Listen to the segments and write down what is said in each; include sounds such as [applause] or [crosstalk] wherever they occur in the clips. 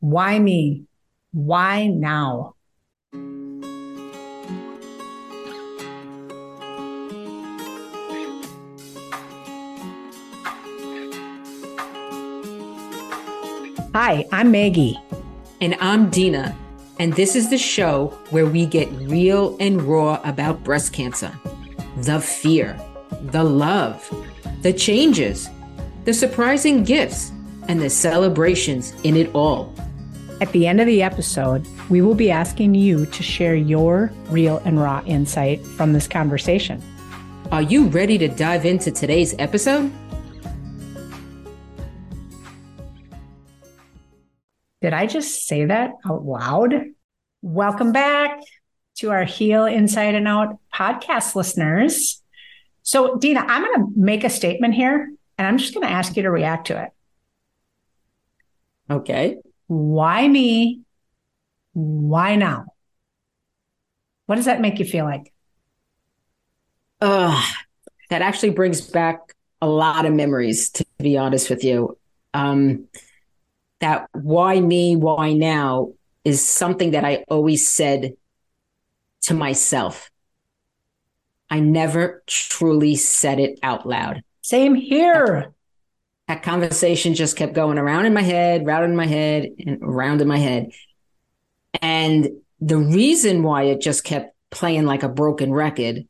Why me? Why now? Hi, I'm Maggie. And I'm Dina. And this is the show where we get real and raw about breast cancer the fear, the love, the changes, the surprising gifts, and the celebrations in it all. At the end of the episode, we will be asking you to share your real and raw insight from this conversation. Are you ready to dive into today's episode? Did I just say that out loud? Welcome back to our Heal Inside and Out podcast listeners. So, Dina, I'm going to make a statement here and I'm just going to ask you to react to it. Okay. Why me? Why now? What does that make you feel like? Uh, that actually brings back a lot of memories, to be honest with you. Um, that why me, why now is something that I always said to myself. I never truly said it out loud. Same here. That, conversation just kept going around in my head, round in my head, and around in my head. And the reason why it just kept playing like a broken record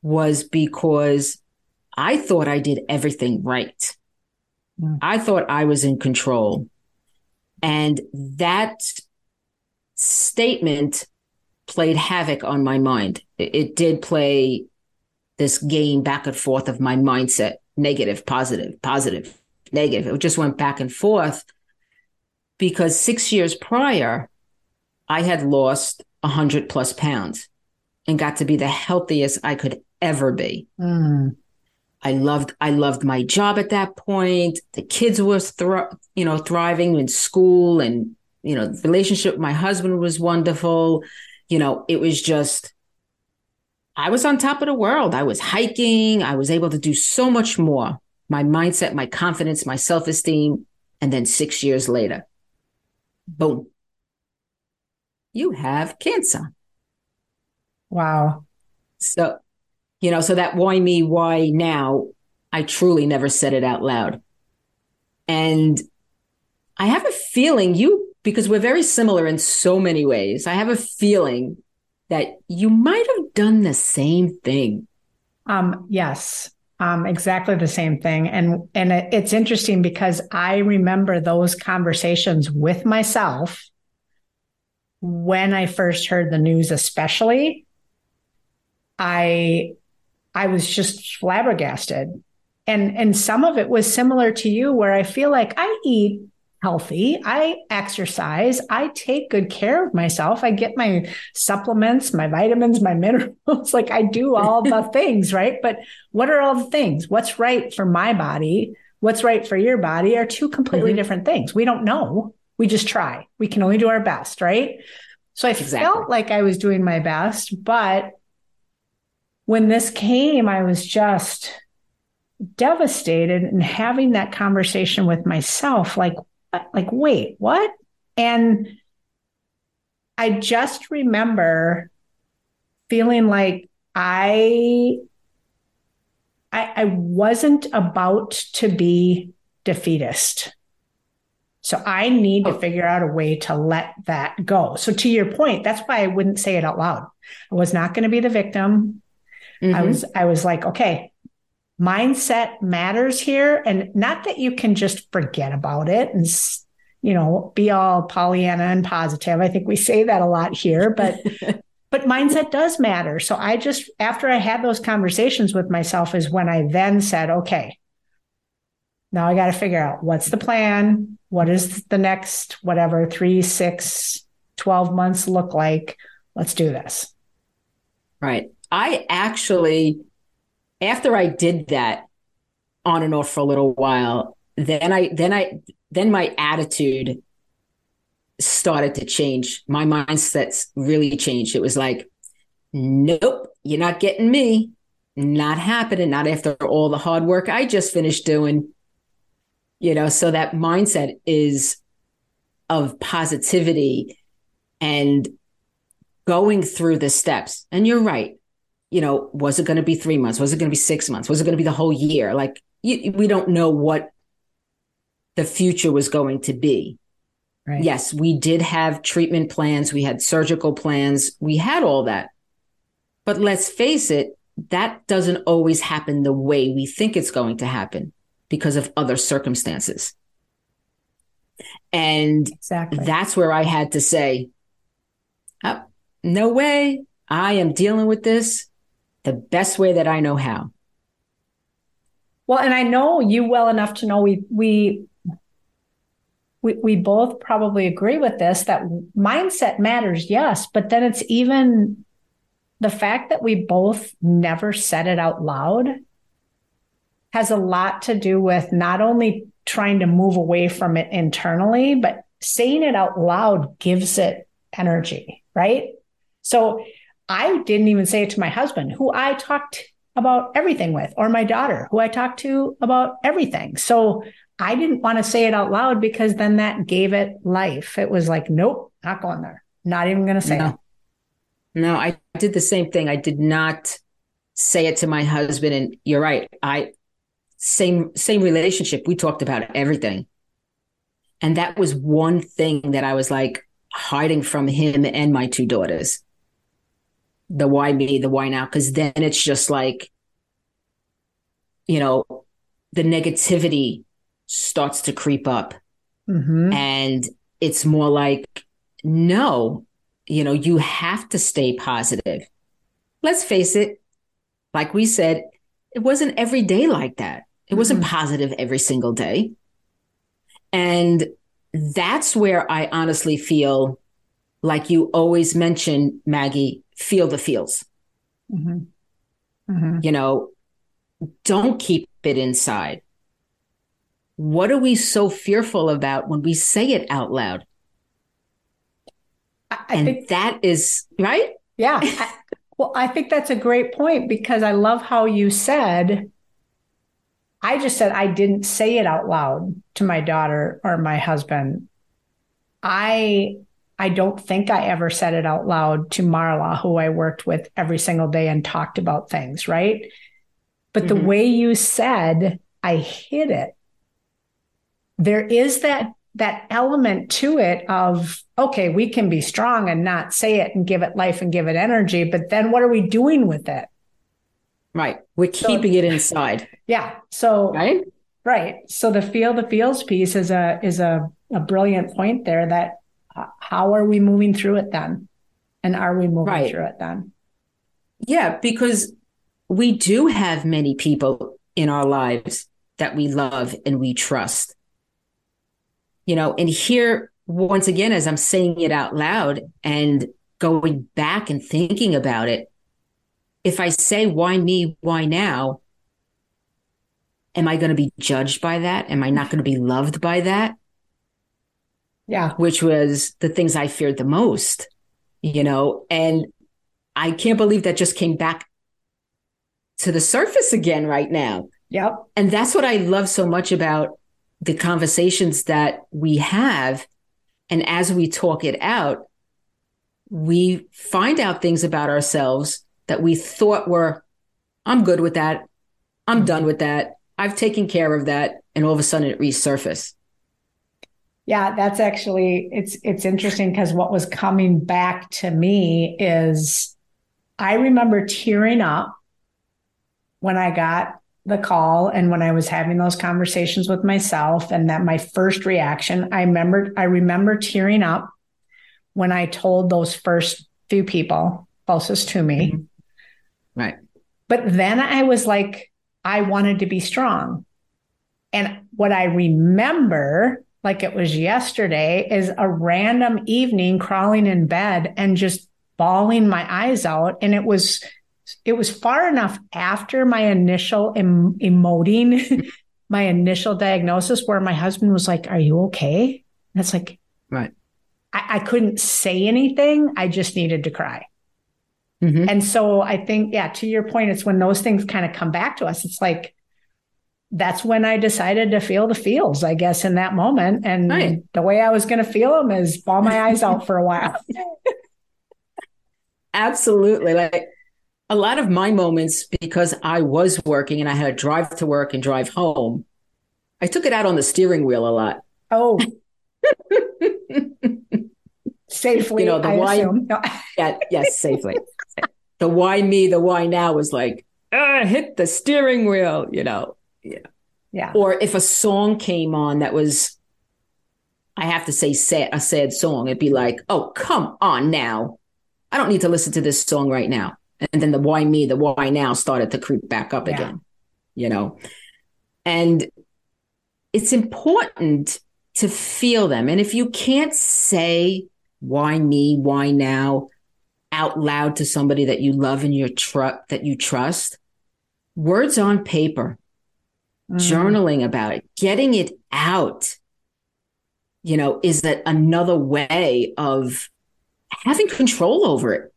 was because I thought I did everything right. Mm. I thought I was in control. And that statement played havoc on my mind. It did play this game back and forth of my mindset negative, positive, positive, negative. It just went back and forth because six years prior, I had lost 100 plus pounds and got to be the healthiest I could ever be. Mm. I loved I loved my job at that point. The kids were you know thriving in school and you know the relationship with my husband was wonderful. You know, it was just I was on top of the world. I was hiking, I was able to do so much more. My mindset, my confidence, my self-esteem and then 6 years later boom. You have cancer. Wow. So you know, so that why me, why now, I truly never said it out loud. And I have a feeling you, because we're very similar in so many ways, I have a feeling that you might have done the same thing. Um, yes, um, exactly the same thing. And and it's interesting because I remember those conversations with myself when I first heard the news, especially. I I was just flabbergasted. And and some of it was similar to you where I feel like I eat healthy, I exercise, I take good care of myself. I get my supplements, my vitamins, my [laughs] minerals, like I do all the [laughs] things, right? But what are all the things? What's right for my body? What's right for your body are two completely mm-hmm. different things. We don't know. We just try. We can only do our best, right? So I exactly. felt like I was doing my best, but when this came, I was just devastated and having that conversation with myself like like wait what? And i just remember feeling like i i, I wasn't about to be defeatist. So i need to oh. figure out a way to let that go. So to your point that's why i wouldn't say it out loud. I was not going to be the victim. Mm-hmm. I was I was like, okay, mindset matters here and not that you can just forget about it and you know, be all Pollyanna and positive. I think we say that a lot here, but [laughs] but mindset does matter. So I just after I had those conversations with myself is when I then said, okay, now I got to figure out what's the plan? What is the next whatever three, six, 12 months look like? Let's do this. Right. I actually, after I did that on and off for a little while, then I, then I, then my attitude started to change. My mindset's really changed. It was like, nope, you're not getting me. Not happening. Not after all the hard work I just finished doing. You know, so that mindset is of positivity and going through the steps. And you're right. You know, was it going to be three months? Was it going to be six months? Was it going to be the whole year? Like, you, we don't know what the future was going to be. Right. Yes, we did have treatment plans, we had surgical plans, we had all that. But let's face it, that doesn't always happen the way we think it's going to happen because of other circumstances. And exactly. that's where I had to say, oh, no way. I am dealing with this the best way that I know how. Well, and I know you well enough to know we we we, we both probably agree with this that mindset matters, yes, but then it's even the fact that we both never said it out loud has a lot to do with not only trying to move away from it internally, but saying it out loud gives it energy, right? So I didn't even say it to my husband, who I talked about everything with, or my daughter, who I talked to about everything. So I didn't want to say it out loud because then that gave it life. It was like, nope, not going there. Not even going to say no. it. No, I did the same thing. I did not say it to my husband. And you're right. I same same relationship. We talked about everything. And that was one thing that I was like hiding from him and my two daughters. The why me, the why now, because then it's just like, you know, the negativity starts to creep up. Mm-hmm. And it's more like, no, you know, you have to stay positive. Let's face it, like we said, it wasn't every day like that. It mm-hmm. wasn't positive every single day. And that's where I honestly feel like you always mention, Maggie, feel the feels. Mm-hmm. Mm-hmm. You know, don't keep it inside. What are we so fearful about when we say it out loud? I, I and think, that is right. Yeah. I, well, I think that's a great point because I love how you said, I just said I didn't say it out loud to my daughter or my husband. I I don't think I ever said it out loud to Marla, who I worked with every single day and talked about things, right? But mm-hmm. the way you said, I hid it. There is that that element to it of okay we can be strong and not say it and give it life and give it energy but then what are we doing with it? Right. We're keeping so, it inside. Yeah. So right? Right. So the feel the feels piece is a is a, a brilliant point there that how are we moving through it then and are we moving right. through it then yeah because we do have many people in our lives that we love and we trust you know, and here once again, as I'm saying it out loud and going back and thinking about it, if I say, why me? Why now? Am I going to be judged by that? Am I not going to be loved by that? Yeah. Which was the things I feared the most, you know, and I can't believe that just came back to the surface again right now. Yep. And that's what I love so much about the conversations that we have. And as we talk it out, we find out things about ourselves that we thought were, I'm good with that. I'm done mm-hmm. with that. I've taken care of that. And all of a sudden it resurfaces. Yeah, that's actually it's it's interesting because what was coming back to me is I remember tearing up when I got the call and when I was having those conversations with myself and that my first reaction, I remembered I remember tearing up when I told those first few people closest to me. Mm-hmm. Right. But then I was like, I wanted to be strong. And what I remember, like it was yesterday, is a random evening crawling in bed and just bawling my eyes out. And it was it was far enough after my initial em- emoting, [laughs] my initial diagnosis, where my husband was like, "Are you okay?" And it's like, right. I, I couldn't say anything. I just needed to cry. Mm-hmm. And so I think, yeah, to your point, it's when those things kind of come back to us. It's like that's when I decided to feel the feels, I guess, in that moment. And right. the way I was going to feel them is bawl my eyes out for a while. [laughs] Absolutely. Like a lot of my moments, because I was working and I had to drive to work and drive home, I took it out on the steering wheel a lot. Oh. [laughs] safely. You know, the I why. No. [laughs] yeah, yes, safely. the why me, the why now was like, ah, hit the steering wheel, you know. Yeah. Yeah. Or if a song came on that was, I have to say, sad, a sad song, it'd be like, oh, come on now. I don't need to listen to this song right now. And then the why me, the why now started to creep back up yeah. again, you know? And it's important to feel them. And if you can't say why me, why now out loud to somebody that you love and your tr- that you trust, words on paper, mm. journaling about it, getting it out, you know, is that another way of having control over it,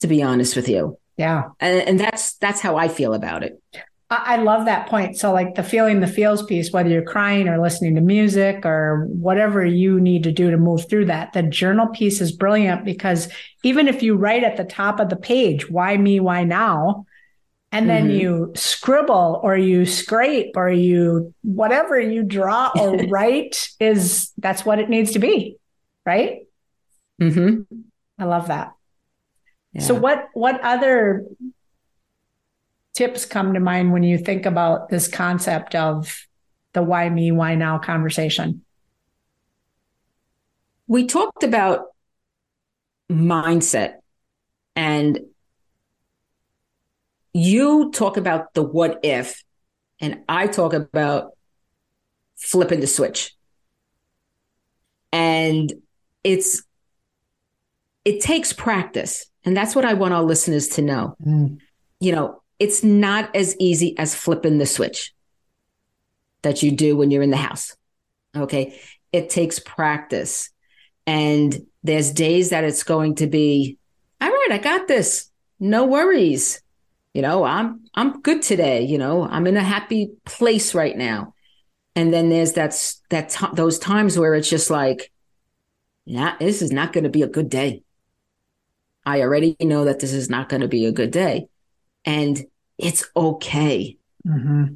to be honest with you. Yeah. And, and that's that's how I feel about it. I love that point. So, like the feeling the feels piece, whether you're crying or listening to music or whatever you need to do to move through that, the journal piece is brilliant because even if you write at the top of the page, why me, why now? And then mm-hmm. you scribble or you scrape or you whatever you draw [laughs] or write is that's what it needs to be. Right. Mm-hmm. I love that. Yeah. So what what other tips come to mind when you think about this concept of the why me, why now conversation? We talked about mindset and you talk about the what if, and I talk about flipping the switch. And it's, it takes practice. And that's what I want our listeners to know. Mm. You know, it's not as easy as flipping the switch that you do when you're in the house. Okay. It takes practice. And there's days that it's going to be, all right, I got this. No worries. You know, I'm I'm good today, you know. I'm in a happy place right now. And then there's that's that t- those times where it's just like yeah, this is not going to be a good day. I already know that this is not going to be a good day. And it's okay. Mm-hmm.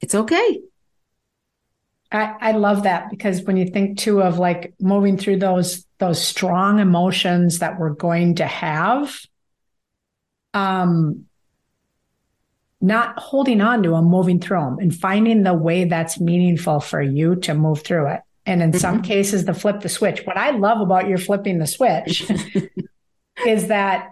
It's okay. I, I love that because when you think too of like moving through those those strong emotions that we're going to have, um, not holding on to them, moving through them, and finding the way that's meaningful for you to move through it. And in mm-hmm. some cases, the flip the switch. What I love about your flipping the switch [laughs] is that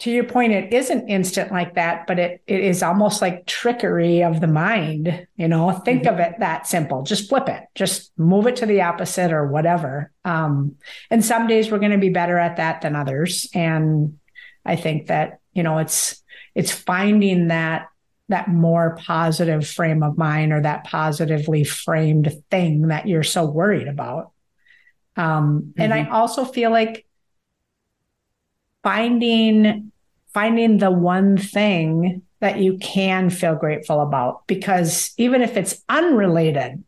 to your point, it isn't instant like that, but it, it is almost like trickery of the mind. You know, think mm-hmm. of it that simple. Just flip it, just move it to the opposite or whatever. Um, and some days we're going to be better at that than others. And I think that, you know, it's, it's finding that, that more positive frame of mind or that positively framed thing that you're so worried about. Um, mm-hmm. and I mm-hmm. also feel like finding finding the one thing that you can feel grateful about because even if it's unrelated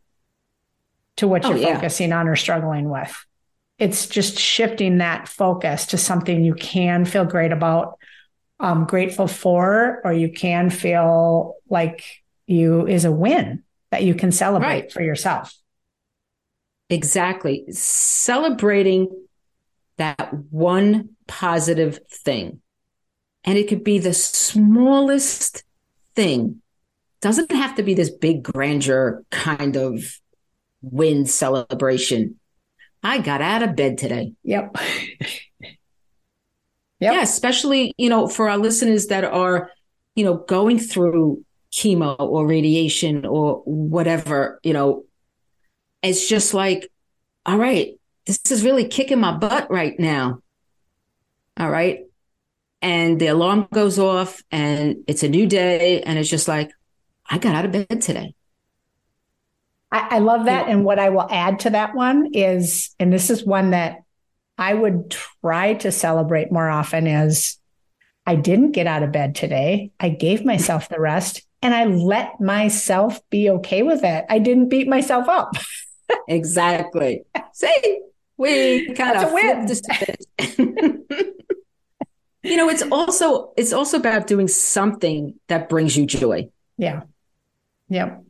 to what oh, you're yeah. focusing on or struggling with it's just shifting that focus to something you can feel great about um, grateful for or you can feel like you is a win that you can celebrate right. for yourself exactly celebrating that one positive thing. And it could be the smallest thing. Doesn't have to be this big grandeur kind of win celebration. I got out of bed today. Yep. [laughs] yep. Yeah, especially, you know, for our listeners that are, you know, going through chemo or radiation or whatever, you know, it's just like, all right, this is really kicking my butt right now. All right. And the alarm goes off and it's a new day. And it's just like, I got out of bed today. I, I love that. Yeah. And what I will add to that one is, and this is one that I would try to celebrate more often is I didn't get out of bed today. I gave myself the rest and I let myself be okay with it. I didn't beat myself up. [laughs] exactly. See, we kind of flipped this [laughs] you know, it's also it's also about doing something that brings you joy. Yeah. Yep.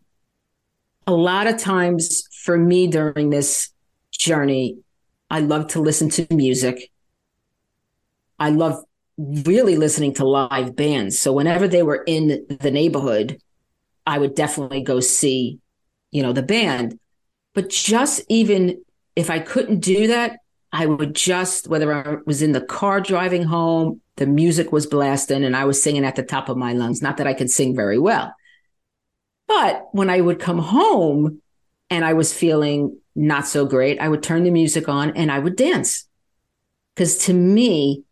A lot of times for me during this journey, I love to listen to music. I love really listening to live bands. So whenever they were in the neighborhood, I would definitely go see, you know, the band. But just even if I couldn't do that, I would just, whether I was in the car driving home, the music was blasting and I was singing at the top of my lungs. Not that I could sing very well. But when I would come home and I was feeling not so great, I would turn the music on and I would dance. Because to me,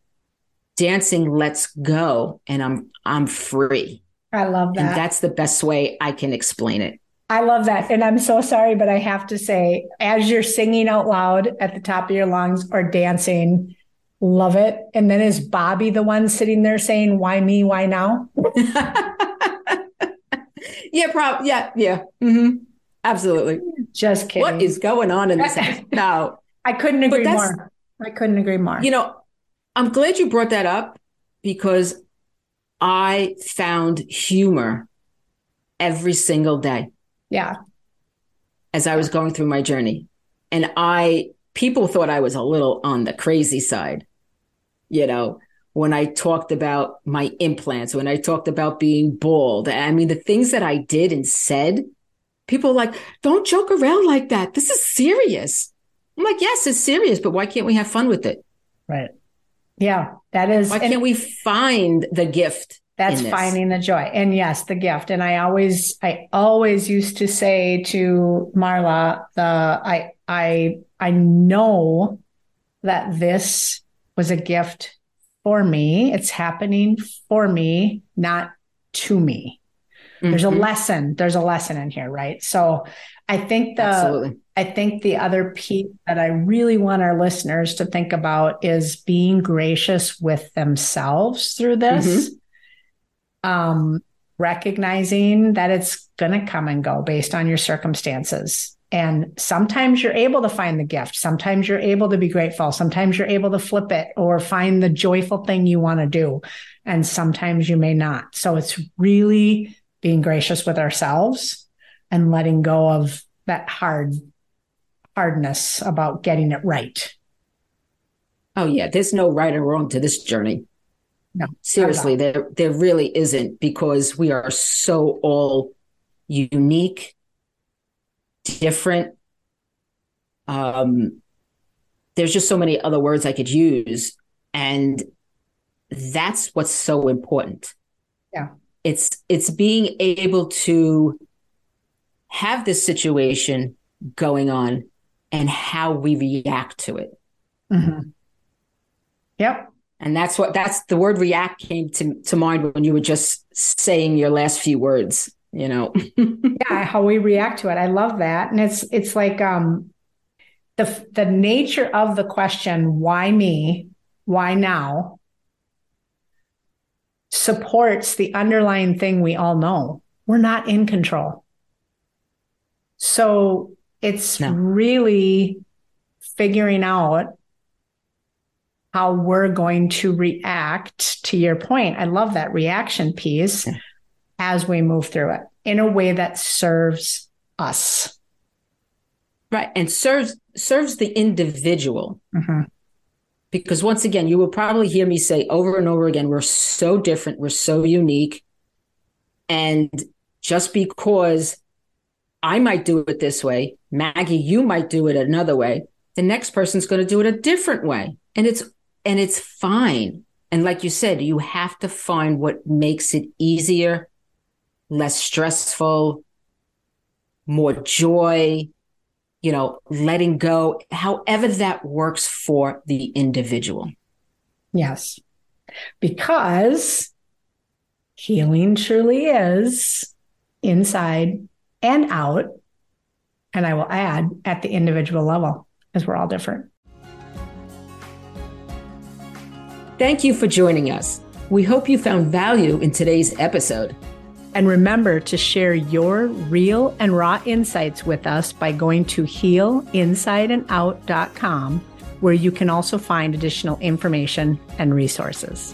dancing lets go and I'm I'm free. I love that. And that's the best way I can explain it. I love that. And I'm so sorry, but I have to say, as you're singing out loud at the top of your lungs or dancing, love it. And then is Bobby the one sitting there saying, Why me? Why now? [laughs] yeah, probably. Yeah, yeah. Mm-hmm. Absolutely. Just kidding. What is going on in this house? No. I couldn't agree more. I couldn't agree more. You know, I'm glad you brought that up because I found humor every single day. Yeah. As I was going through my journey. And I, people thought I was a little on the crazy side, you know, when I talked about my implants, when I talked about being bald. I mean, the things that I did and said, people like, don't joke around like that. This is serious. I'm like, yes, it's serious, but why can't we have fun with it? Right. Yeah, that is. Why can't we find the gift that's finding the joy. And yes, the gift. And I always, I always used to say to Marla, the, I, I, I know that this was a gift for me. It's happening for me, not to me. Mm-hmm. There's a mm-hmm. lesson. There's a lesson in here, right? So I think the, Absolutely. I think the other piece that I really want our listeners to think about is being gracious with themselves through this. Mm-hmm um, recognizing that it's going to come and go based on your circumstances. And sometimes you're able to find the gift. Sometimes you're able to be grateful. Sometimes you're able to flip it or find the joyful thing you want to do. And sometimes you may not. So it's really being gracious with ourselves and letting go of that hard hardness about getting it right. Oh yeah, there's no right or wrong to this journey. No, seriously, there there really isn't because we are so all unique, different. Um, there's just so many other words I could use, and that's what's so important. Yeah, it's it's being able to have this situation going on and how we react to it. Mm-hmm. Yep. And that's what that's the word react came to, to mind when you were just saying your last few words, you know. [laughs] yeah, how we react to it. I love that. And it's it's like um the the nature of the question, why me? Why now? Supports the underlying thing we all know. We're not in control. So it's no. really figuring out how we're going to react to your point. I love that reaction piece yeah. as we move through it in a way that serves us. Right. And serves serves the individual. Mm-hmm. Because once again, you will probably hear me say over and over again, we're so different, we're so unique. And just because I might do it this way, Maggie, you might do it another way, the next person's going to do it a different way. And it's and it's fine. And like you said, you have to find what makes it easier, less stressful, more joy, you know, letting go, however that works for the individual. Yes. Because healing truly is inside and out. And I will add at the individual level, because we're all different. Thank you for joining us. We hope you found value in today's episode. And remember to share your real and raw insights with us by going to healinsideandout.com, where you can also find additional information and resources.